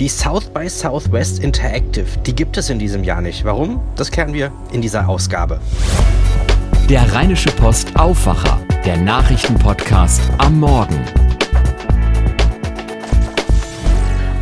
Die South by Southwest Interactive, die gibt es in diesem Jahr nicht. Warum? Das klären wir in dieser Ausgabe. Der Rheinische Post Aufwacher, der Nachrichtenpodcast am Morgen.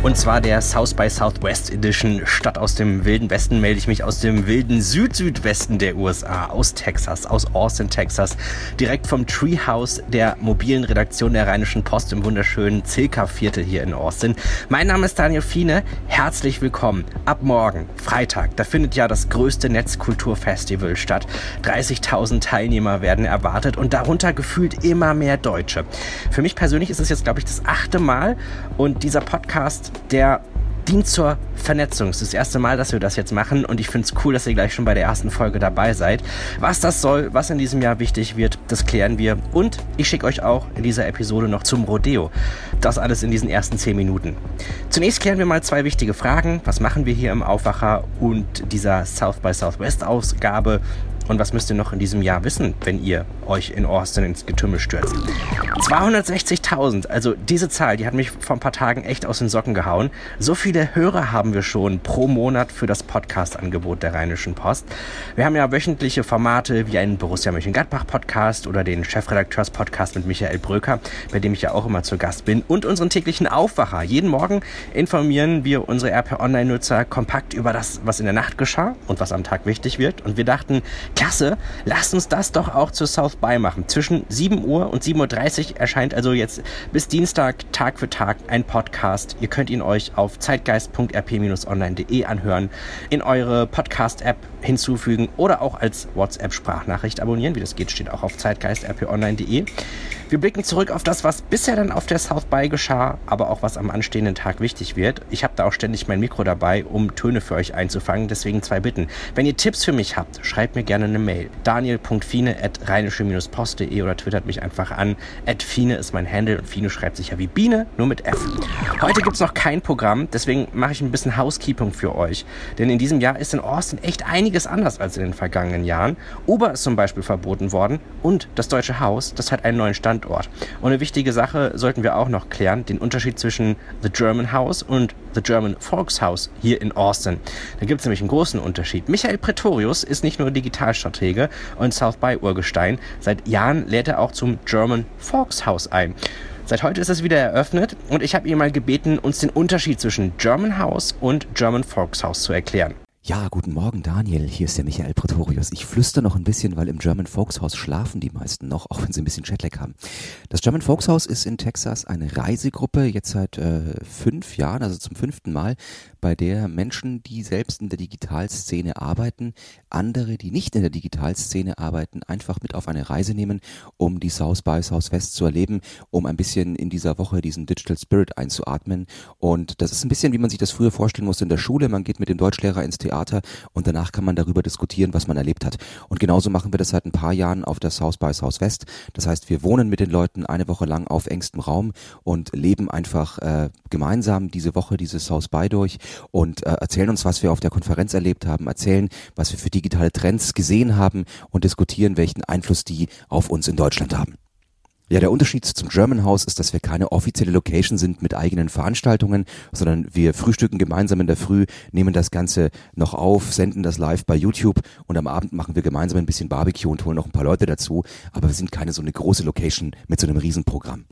Und zwar der South by Southwest Edition. Statt aus dem wilden Westen melde ich mich aus dem wilden Süd-Südwesten der USA, aus Texas, aus Austin, Texas. Direkt vom Treehouse der mobilen Redaktion der Rheinischen Post im wunderschönen Zilka-Viertel hier in Austin. Mein Name ist Daniel Fiene. Herzlich willkommen. Ab morgen, Freitag, da findet ja das größte Netzkulturfestival statt. 30.000 Teilnehmer werden erwartet und darunter gefühlt immer mehr Deutsche. Für mich persönlich ist es jetzt, glaube ich, das achte Mal und dieser Podcast der dient zur Vernetzung. Es ist das erste Mal, dass wir das jetzt machen und ich finde es cool, dass ihr gleich schon bei der ersten Folge dabei seid. Was das soll, was in diesem Jahr wichtig wird, das klären wir. Und ich schicke euch auch in dieser Episode noch zum Rodeo. Das alles in diesen ersten zehn Minuten. Zunächst klären wir mal zwei wichtige Fragen. Was machen wir hier im Aufwacher und dieser South by Southwest Ausgabe? Und was müsst ihr noch in diesem Jahr wissen, wenn ihr euch in Austin ins Getümmel stürzt? 260.000, also diese Zahl, die hat mich vor ein paar Tagen echt aus den Socken gehauen. So viele Hörer haben wir schon pro Monat für das Podcast-Angebot der Rheinischen Post. Wir haben ja wöchentliche Formate wie einen Borussia Mönchengladbach-Podcast oder den Chefredakteurs-Podcast mit Michael Bröker, bei dem ich ja auch immer zu Gast bin, und unseren täglichen Aufwacher. Jeden Morgen informieren wir unsere RP Online-Nutzer kompakt über das, was in der Nacht geschah und was am Tag wichtig wird. Und wir dachten, klasse, lasst uns das doch auch zu South By machen. Zwischen 7 Uhr und 7.30 Uhr erscheint also jetzt bis Dienstag Tag für Tag ein Podcast. Ihr könnt ihn euch auf zeitgeist.rp-online.de anhören, in eure Podcast-App hinzufügen oder auch als WhatsApp-Sprachnachricht abonnieren. Wie das geht, steht auch auf zeitgeist.rp-online.de. Wir blicken zurück auf das, was bisher dann auf der South By geschah, aber auch was am anstehenden Tag wichtig wird. Ich habe da auch ständig mein Mikro dabei, um Töne für euch einzufangen. Deswegen zwei Bitten. Wenn ihr Tipps für mich habt, schreibt mir gerne eine Mail. daniel.fine.rheinische-post.de oder twittert mich einfach an. Fine ist mein Handle und Fine schreibt sich ja wie Biene, nur mit F. Heute gibt es noch kein Programm, deswegen mache ich ein bisschen Housekeeping für euch. Denn in diesem Jahr ist in Austin echt einiges anders als in den vergangenen Jahren. Uber ist zum Beispiel verboten worden und das Deutsche Haus, das hat einen neuen Stand Standort. Und eine wichtige Sache sollten wir auch noch klären, den Unterschied zwischen The German House und The German Volkshaus hier in Austin. Da gibt es nämlich einen großen Unterschied. Michael Pretorius ist nicht nur Digitalstratege und South by Urgestein, seit Jahren lädt er auch zum German Volkshaus ein. Seit heute ist es wieder eröffnet und ich habe ihn mal gebeten, uns den Unterschied zwischen German House und German Volkshaus zu erklären. Ja, guten Morgen Daniel, hier ist der Michael Pretorius. Ich flüster noch ein bisschen, weil im German Folkshaus schlafen die meisten noch, auch wenn sie ein bisschen Jetlag haben. Das German Folkshaus ist in Texas eine Reisegruppe, jetzt seit äh, fünf Jahren, also zum fünften Mal, bei der Menschen, die selbst in der Digitalszene arbeiten, andere, die nicht in der Digitalszene arbeiten, einfach mit auf eine Reise nehmen, um die South by Southwest zu erleben, um ein bisschen in dieser Woche diesen Digital Spirit einzuatmen. Und das ist ein bisschen, wie man sich das früher vorstellen musste in der Schule. Man geht mit dem Deutschlehrer ins Theater Theater und danach kann man darüber diskutieren, was man erlebt hat. Und genauso machen wir das seit ein paar Jahren auf der South by Southwest. Das heißt, wir wohnen mit den Leuten eine Woche lang auf engstem Raum und leben einfach äh, gemeinsam diese Woche, diese South by durch und äh, erzählen uns, was wir auf der Konferenz erlebt haben, erzählen, was wir für digitale Trends gesehen haben und diskutieren, welchen Einfluss die auf uns in Deutschland haben. Ja, der Unterschied zum German House ist, dass wir keine offizielle Location sind mit eigenen Veranstaltungen, sondern wir frühstücken gemeinsam in der Früh, nehmen das Ganze noch auf, senden das live bei YouTube und am Abend machen wir gemeinsam ein bisschen Barbecue und holen noch ein paar Leute dazu. Aber wir sind keine so eine große Location mit so einem Riesenprogramm.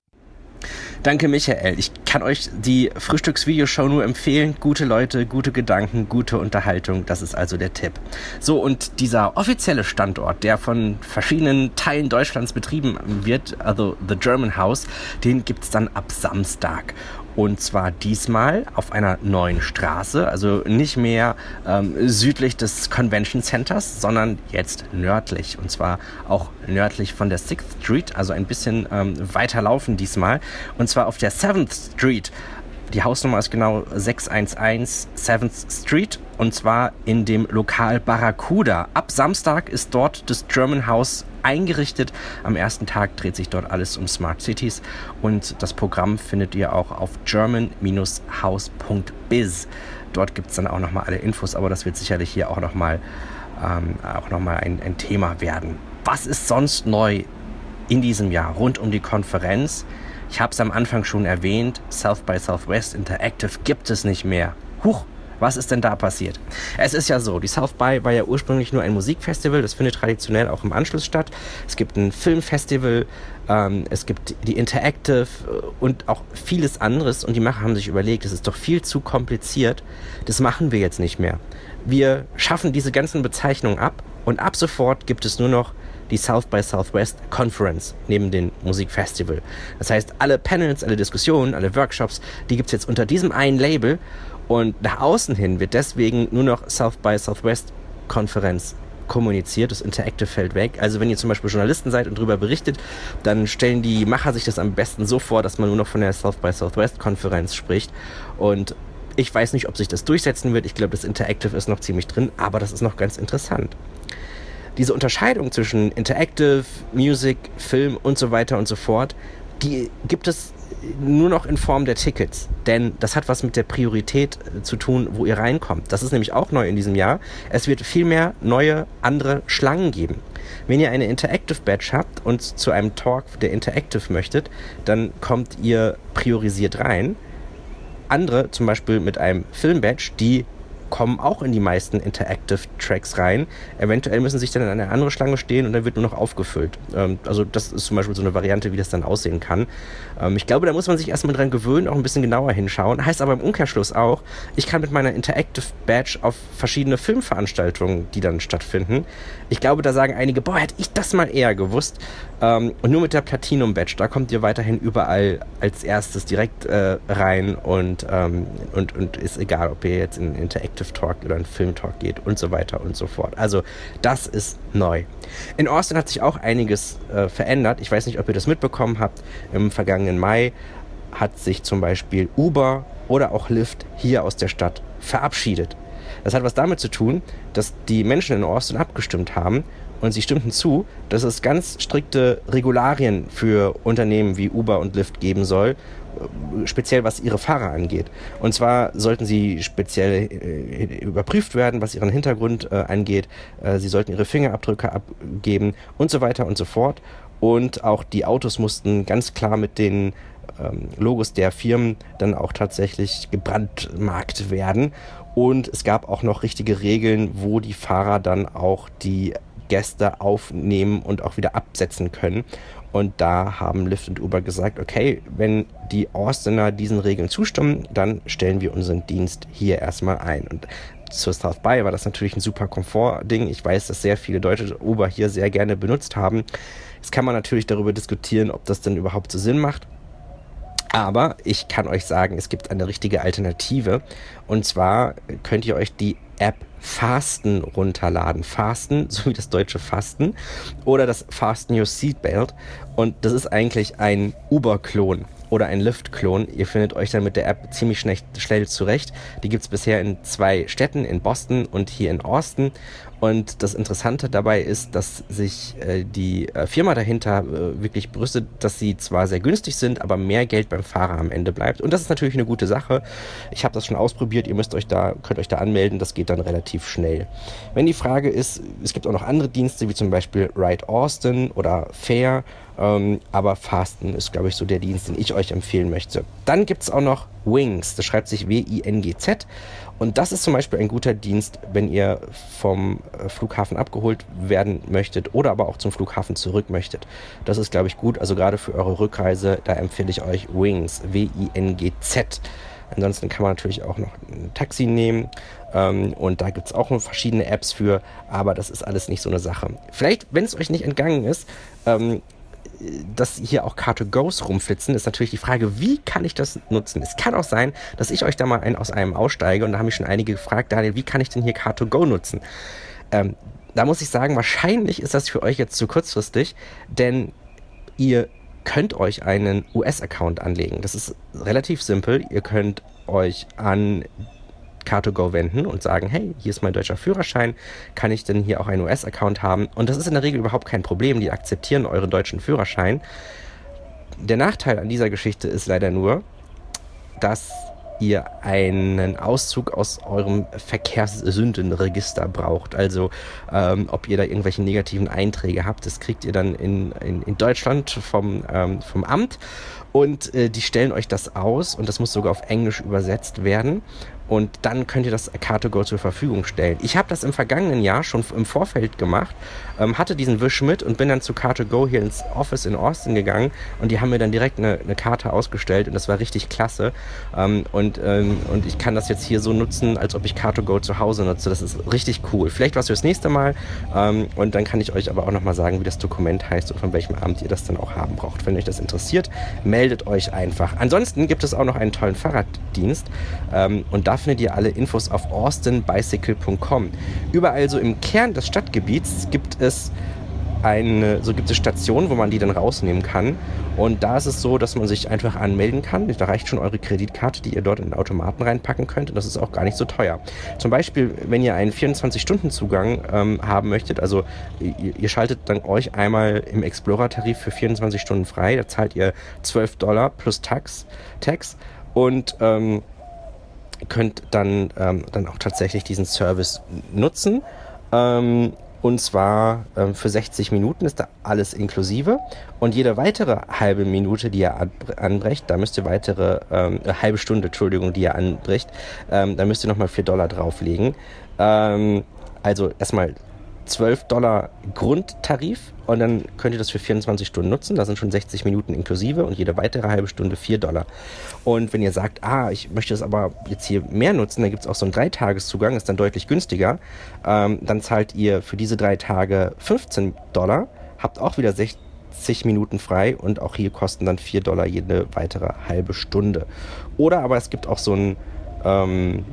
Danke, Michael. Ich kann euch die Frühstücksvideoshow nur empfehlen. Gute Leute, gute Gedanken, gute Unterhaltung. Das ist also der Tipp. So, und dieser offizielle Standort, der von verschiedenen Teilen Deutschlands betrieben wird, also The German House, den gibt es dann ab Samstag. Und zwar diesmal auf einer neuen Straße, also nicht mehr ähm, südlich des Convention Centers, sondern jetzt nördlich. Und zwar auch nördlich von der 6th Street, also ein bisschen ähm, weiter laufen diesmal. Und zwar auf der 7th Street. Die Hausnummer ist genau 611 7th Street und zwar in dem Lokal Barracuda. Ab Samstag ist dort das German House eingerichtet. Am ersten Tag dreht sich dort alles um Smart Cities und das Programm findet ihr auch auf german-house.biz. Dort gibt es dann auch nochmal alle Infos, aber das wird sicherlich hier auch nochmal ähm, noch ein, ein Thema werden. Was ist sonst neu in diesem Jahr rund um die Konferenz? Ich habe es am Anfang schon erwähnt, South by Southwest Interactive gibt es nicht mehr. Huch, was ist denn da passiert? Es ist ja so, die South by war ja ursprünglich nur ein Musikfestival, das findet traditionell auch im Anschluss statt. Es gibt ein Filmfestival, ähm, es gibt die Interactive äh, und auch vieles anderes und die Macher haben sich überlegt, es ist doch viel zu kompliziert, das machen wir jetzt nicht mehr. Wir schaffen diese ganzen Bezeichnungen ab und ab sofort gibt es nur noch die South by Southwest Conference neben dem Musikfestival. Das heißt, alle Panels, alle Diskussionen, alle Workshops, die gibt es jetzt unter diesem einen Label und nach außen hin wird deswegen nur noch South by Southwest Konferenz kommuniziert, das Interactive fällt weg. Also wenn ihr zum Beispiel Journalisten seid und darüber berichtet, dann stellen die Macher sich das am besten so vor, dass man nur noch von der South by Southwest Konferenz spricht. Und ich weiß nicht, ob sich das durchsetzen wird. Ich glaube, das Interactive ist noch ziemlich drin, aber das ist noch ganz interessant. Diese Unterscheidung zwischen Interactive, Music, Film und so weiter und so fort, die gibt es nur noch in Form der Tickets. Denn das hat was mit der Priorität äh, zu tun, wo ihr reinkommt. Das ist nämlich auch neu in diesem Jahr. Es wird viel mehr neue, andere Schlangen geben. Wenn ihr eine Interactive Badge habt und zu einem Talk der Interactive möchtet, dann kommt ihr priorisiert rein. Andere, zum Beispiel mit einem Film-Badge, die kommen auch in die meisten Interactive Tracks rein. Eventuell müssen sich dann in eine andere Schlange stehen und dann wird nur noch aufgefüllt. Ähm, also das ist zum Beispiel so eine Variante, wie das dann aussehen kann. Ähm, ich glaube, da muss man sich erstmal dran gewöhnen, auch ein bisschen genauer hinschauen. Heißt aber im Umkehrschluss auch, ich kann mit meiner Interactive Badge auf verschiedene Filmveranstaltungen, die dann stattfinden. Ich glaube, da sagen einige, boah, hätte ich das mal eher gewusst. Ähm, und nur mit der Platinum Badge, da kommt ihr weiterhin überall als erstes direkt äh, rein und, ähm, und, und ist egal, ob ihr jetzt in Interactive Talk oder in Film Talk geht und so weiter und so fort. Also das ist neu. In Austin hat sich auch einiges äh, verändert. Ich weiß nicht, ob ihr das mitbekommen habt. Im vergangenen Mai hat sich zum Beispiel Uber oder auch Lyft hier aus der Stadt verabschiedet. Das hat was damit zu tun, dass die Menschen in Austin abgestimmt haben und sie stimmten zu, dass es ganz strikte Regularien für Unternehmen wie Uber und Lyft geben soll, speziell was ihre Fahrer angeht. Und zwar sollten sie speziell äh, überprüft werden, was ihren Hintergrund äh, angeht. Äh, sie sollten ihre Fingerabdrücke abgeben und so weiter und so fort. Und auch die Autos mussten ganz klar mit den ähm, Logos der Firmen dann auch tatsächlich gebrandmarkt werden. Und es gab auch noch richtige Regeln, wo die Fahrer dann auch die Gäste aufnehmen und auch wieder absetzen können. Und da haben Lyft und Uber gesagt, okay, wenn die Austiner diesen Regeln zustimmen, dann stellen wir unseren Dienst hier erstmal ein. Und zur South By war das natürlich ein super Komfortding. Ich weiß, dass sehr viele Deutsche Uber hier sehr gerne benutzt haben. Jetzt kann man natürlich darüber diskutieren, ob das denn überhaupt so Sinn macht. Aber ich kann euch sagen, es gibt eine richtige Alternative. Und zwar könnt ihr euch die App Fasten runterladen. Fasten, so wie das deutsche Fasten. Oder das Fasten Your Seatbelt. Und das ist eigentlich ein Uber-Klon oder ein Lyft-Klon. Ihr findet euch dann mit der App ziemlich schnell, schnell zurecht. Die gibt es bisher in zwei Städten, in Boston und hier in Austin. Und das Interessante dabei ist, dass sich äh, die äh, Firma dahinter äh, wirklich brüstet, dass sie zwar sehr günstig sind, aber mehr Geld beim Fahrer am Ende bleibt. Und das ist natürlich eine gute Sache. Ich habe das schon ausprobiert. Ihr müsst euch da, könnt euch da anmelden. Das geht dann relativ schnell. Wenn die Frage ist, es gibt auch noch andere Dienste, wie zum Beispiel Ride Austin oder Fair. Ähm, aber Fasten ist, glaube ich, so der Dienst, den ich euch empfehlen möchte. Dann gibt es auch noch Wings. Das schreibt sich W-I-N-G-Z. Und das ist zum Beispiel ein guter Dienst, wenn ihr vom äh, Flughafen abgeholt werden möchtet oder aber auch zum Flughafen zurück möchtet. Das ist, glaube ich, gut. Also gerade für eure Rückreise, da empfehle ich euch Wings, W-I-N-G-Z. Ansonsten kann man natürlich auch noch ein Taxi nehmen. Ähm, und da gibt es auch verschiedene Apps für, aber das ist alles nicht so eine Sache. Vielleicht, wenn es euch nicht entgangen ist, ähm, dass hier auch Car2Goes rumflitzen, ist natürlich die Frage, wie kann ich das nutzen? Es kann auch sein, dass ich euch da mal ein, aus einem aussteige und da haben mich schon einige gefragt, Daniel, wie kann ich denn hier Car2Go nutzen? Ähm, da muss ich sagen, wahrscheinlich ist das für euch jetzt zu kurzfristig, denn ihr könnt euch einen US-Account anlegen. Das ist relativ simpel. Ihr könnt euch an Car2Go wenden und sagen, hey, hier ist mein deutscher Führerschein, kann ich denn hier auch einen US-Account haben? Und das ist in der Regel überhaupt kein Problem, die akzeptieren euren deutschen Führerschein. Der Nachteil an dieser Geschichte ist leider nur, dass ihr einen Auszug aus eurem Verkehrssündenregister braucht. Also ähm, ob ihr da irgendwelche negativen Einträge habt, das kriegt ihr dann in, in, in Deutschland vom, ähm, vom Amt und äh, die stellen euch das aus und das muss sogar auf Englisch übersetzt werden und dann könnt ihr das Car2Go zur Verfügung stellen. Ich habe das im vergangenen Jahr schon im Vorfeld gemacht, ähm, hatte diesen Wisch mit und bin dann zu Car2Go hier ins Office in Austin gegangen und die haben mir dann direkt eine, eine Karte ausgestellt und das war richtig klasse. Ähm, und, ähm, und ich kann das jetzt hier so nutzen, als ob ich Car2Go zu Hause nutze. Das ist richtig cool. Vielleicht was fürs nächste Mal ähm, und dann kann ich euch aber auch nochmal sagen, wie das Dokument heißt und von welchem Abend ihr das dann auch haben braucht. Wenn euch das interessiert, meldet euch einfach. Ansonsten gibt es auch noch einen tollen Fahrraddienst ähm, und da findet ihr alle Infos auf austinbicycle.com. Überall so im Kern des Stadtgebiets gibt es eine, so gibt es Stationen, wo man die dann rausnehmen kann. Und da ist es so, dass man sich einfach anmelden kann. Da reicht schon eure Kreditkarte, die ihr dort in den Automaten reinpacken könnt. Und das ist auch gar nicht so teuer. Zum Beispiel, wenn ihr einen 24-Stunden-Zugang ähm, haben möchtet, also ihr, ihr, schaltet dann euch einmal im Explorer-Tarif für 24 Stunden frei. Da zahlt ihr 12 Dollar plus Tax. Tax und ähm, könnt dann, ähm, dann auch tatsächlich diesen Service nutzen. Ähm, und zwar ähm, für 60 Minuten ist da alles inklusive. Und jede weitere halbe Minute, die ihr anbrecht, da müsst ihr weitere, ähm, äh, halbe Stunde, Entschuldigung, die ihr anbricht, ähm, da müsst ihr nochmal 4 Dollar drauflegen. Ähm, also erstmal 12 Dollar Grundtarif und dann könnt ihr das für 24 Stunden nutzen. Da sind schon 60 Minuten inklusive und jede weitere halbe Stunde 4 Dollar. Und wenn ihr sagt, ah, ich möchte das aber jetzt hier mehr nutzen, dann gibt es auch so einen Dreitageszugang, ist dann deutlich günstiger. Ähm, dann zahlt ihr für diese drei Tage 15 Dollar, habt auch wieder 60 Minuten frei und auch hier kosten dann 4 Dollar jede weitere halbe Stunde. Oder aber es gibt auch so einen ähm,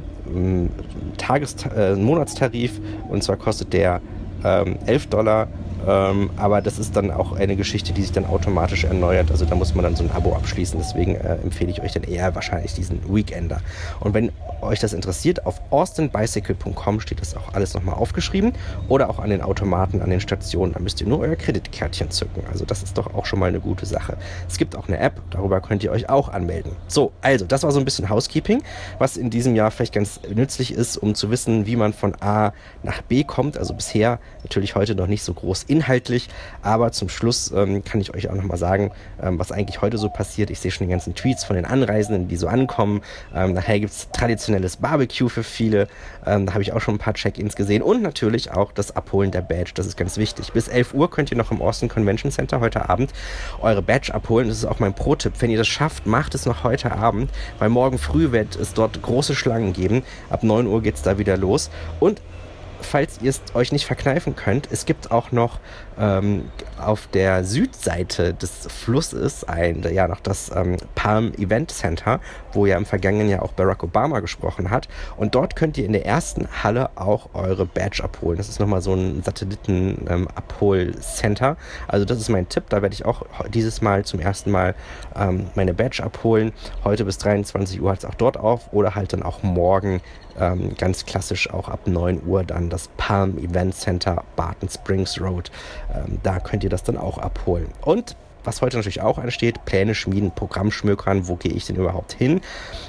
Tages äh, Monatstarif und zwar kostet der ähm, 11 Dollar. Ähm, aber das ist dann auch eine Geschichte, die sich dann automatisch erneuert. Also da muss man dann so ein Abo abschließen. Deswegen äh, empfehle ich euch dann eher wahrscheinlich diesen Weekender. Und wenn euch das interessiert, auf austinbicycle.com steht das auch alles nochmal aufgeschrieben. Oder auch an den Automaten, an den Stationen. Da müsst ihr nur euer Kreditkärtchen zücken. Also das ist doch auch schon mal eine gute Sache. Es gibt auch eine App, darüber könnt ihr euch auch anmelden. So, also das war so ein bisschen Housekeeping, was in diesem Jahr vielleicht ganz nützlich ist, um zu wissen, wie man von A nach B kommt. Also bisher Natürlich heute noch nicht so groß inhaltlich, aber zum Schluss ähm, kann ich euch auch nochmal sagen, ähm, was eigentlich heute so passiert. Ich sehe schon die ganzen Tweets von den Anreisenden, die so ankommen. Ähm, nachher gibt es traditionelles Barbecue für viele. Ähm, da habe ich auch schon ein paar Check-ins gesehen und natürlich auch das Abholen der Badge. Das ist ganz wichtig. Bis 11 Uhr könnt ihr noch im Austin Convention Center heute Abend eure Badge abholen. Das ist auch mein Pro-Tipp. Wenn ihr das schafft, macht es noch heute Abend, weil morgen früh wird es dort große Schlangen geben. Ab 9 Uhr geht es da wieder los. Und falls ihr es euch nicht verkneifen könnt, es gibt auch noch ähm, auf der Südseite des Flusses ein, ja, noch das ähm, Palm Event Center, wo ja im vergangenen Jahr auch Barack Obama gesprochen hat. Und dort könnt ihr in der ersten Halle auch eure Badge abholen. Das ist nochmal so ein Satelliten-Abhol-Center. Ähm, also das ist mein Tipp. Da werde ich auch dieses Mal zum ersten Mal ähm, meine Badge abholen. Heute bis 23 Uhr hat es auch dort auf oder halt dann auch morgen ähm, ganz klassisch auch ab 9 Uhr dann das Palm Event Center Barton Springs Road. Ähm, da könnt ihr das dann auch abholen. Und was heute natürlich auch ansteht, Pläne schmieden, Programm schmökern, wo gehe ich denn überhaupt hin?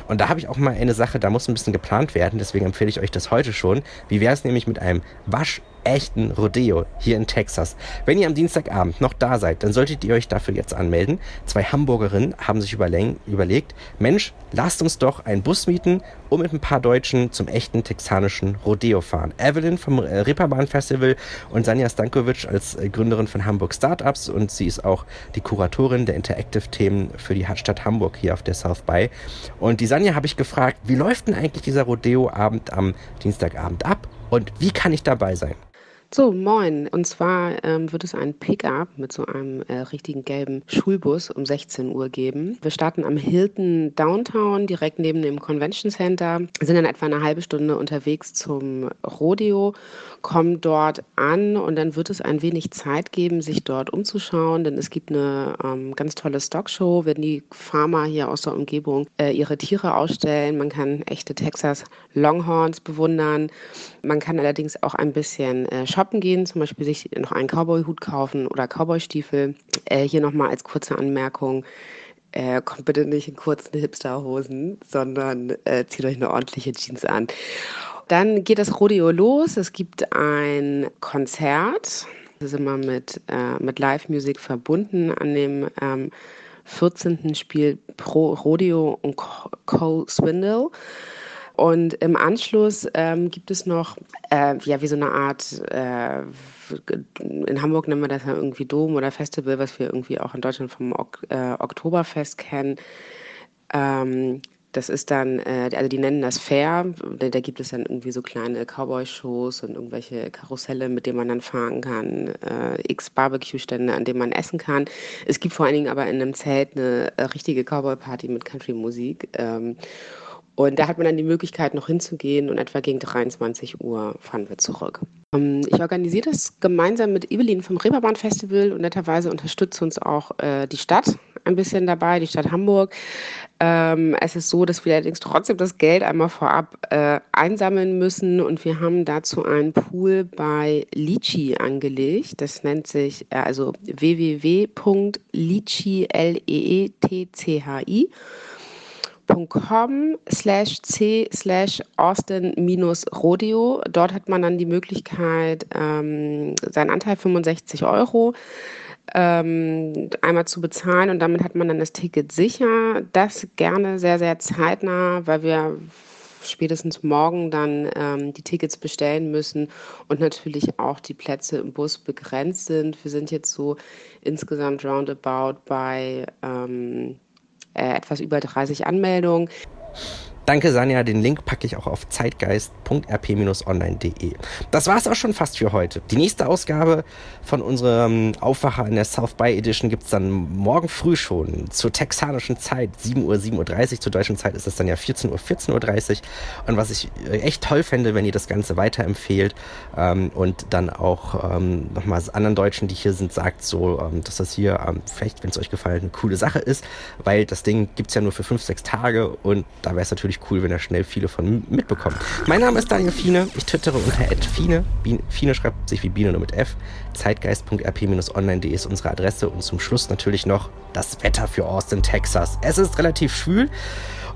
Und da habe ich auch mal eine Sache, da muss ein bisschen geplant werden, deswegen empfehle ich euch das heute schon. Wie wäre es nämlich mit einem Wasch echten Rodeo hier in Texas. Wenn ihr am Dienstagabend noch da seid, dann solltet ihr euch dafür jetzt anmelden. Zwei Hamburgerinnen haben sich überlegt, Mensch, lasst uns doch einen Bus mieten und mit ein paar Deutschen zum echten texanischen Rodeo fahren. Evelyn vom äh, Reeperbahn Festival und Sanja Stankovic als äh, Gründerin von Hamburg Startups und sie ist auch die Kuratorin der Interactive-Themen für die Stadt Hamburg hier auf der South By. Und die Sanja habe ich gefragt, wie läuft denn eigentlich dieser Rodeo-Abend am Dienstagabend ab und wie kann ich dabei sein? So, moin. Und zwar ähm, wird es ein Pickup mit so einem äh, richtigen gelben Schulbus um 16 Uhr geben. Wir starten am Hilton Downtown, direkt neben dem Convention Center, sind dann etwa eine halbe Stunde unterwegs zum Rodeo, kommen dort an und dann wird es ein wenig Zeit geben, sich dort umzuschauen, denn es gibt eine ähm, ganz tolle Stockshow, wenn die Farmer hier aus der Umgebung äh, ihre Tiere ausstellen. Man kann echte Texas Longhorns bewundern. Man kann allerdings auch ein bisschen äh, shoppen gehen, zum Beispiel sich noch einen Cowboy-Hut kaufen oder Cowboy-Stiefel. Äh, hier nochmal als kurze Anmerkung. äh, kommt bitte nicht in kurzen Hipsterhosen, sondern äh, zieht euch eine ordentliche Jeans an. Dann geht das Rodeo los. Es gibt ein Konzert. Das ist immer mit, äh, mit Live-Musik verbunden. An dem ähm, 14. Spiel Pro Rodeo und Cole Swindle. Und im Anschluss ähm, gibt es noch, äh, ja, wie so eine Art, äh, in Hamburg nennen wir das ja irgendwie Dom oder Festival, was wir irgendwie auch in Deutschland vom ok äh, Oktoberfest kennen. Ähm, das ist dann, äh, also die nennen das Fair. Da, da gibt es dann irgendwie so kleine Cowboy-Shows und irgendwelche Karusselle, mit denen man dann fahren kann, äh, x Barbecue-Stände, an denen man essen kann. Es gibt vor allen Dingen aber in einem Zelt eine äh, richtige Cowboy-Party mit Country-Musik. Ähm, und da hat man dann die Möglichkeit, noch hinzugehen und etwa gegen 23 Uhr fahren wir zurück. Ähm, ich organisiere das gemeinsam mit Evelyn vom Reeperbahn Festival und netterweise unterstützt uns auch äh, die Stadt ein bisschen dabei, die Stadt Hamburg. Ähm, es ist so, dass wir allerdings trotzdem das Geld einmal vorab äh, einsammeln müssen und wir haben dazu einen Pool bei Litchi angelegt. Das nennt sich äh, also www.litchi, L-E-E-T-C-H-I com slash c slash Austin minus Rodeo. Dort hat man dann die Möglichkeit, ähm, seinen Anteil 65 Euro ähm, einmal zu bezahlen und damit hat man dann das Ticket sicher. Das gerne sehr, sehr zeitnah, weil wir spätestens morgen dann ähm, die Tickets bestellen müssen und natürlich auch die Plätze im Bus begrenzt sind. Wir sind jetzt so insgesamt roundabout bei ähm, äh, etwas über 30 Anmeldungen. Danke, Sanja. Den Link packe ich auch auf zeitgeist.rp-online.de. Das war es auch schon fast für heute. Die nächste Ausgabe von unserem Aufwacher in der South by Edition gibt es dann morgen früh schon zur texanischen Zeit, 7 Uhr, 7.30 Uhr. Zur deutschen Zeit ist es dann ja 14 Uhr, 14.30 Uhr. Und was ich äh, echt toll fände, wenn ihr das Ganze weiterempfehlt ähm, und dann auch ähm, nochmal anderen Deutschen, die hier sind, sagt so, ähm, dass das hier ähm, vielleicht, wenn es euch gefallen, eine coole Sache ist, weil das Ding gibt es ja nur für 5, 6 Tage und da wäre es natürlich natürlich cool, wenn er schnell viele von mitbekommt. Mein Name ist Daniel Fiene. Ich twittere unter @fiene. Fiene schreibt sich wie Biene nur mit F. Zeitgeist.rp-online.de ist unsere Adresse und zum Schluss natürlich noch das Wetter für Austin, Texas. Es ist relativ schwül.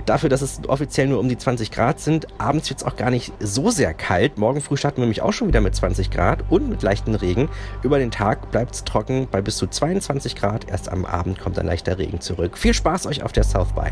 Dafür, dass es offiziell nur um die 20 Grad sind. Abends wird es auch gar nicht so sehr kalt. Morgen früh starten wir nämlich auch schon wieder mit 20 Grad und mit leichten Regen. Über den Tag bleibt es trocken bei bis zu 22 Grad. Erst am Abend kommt ein leichter Regen zurück. Viel Spaß euch auf der South by.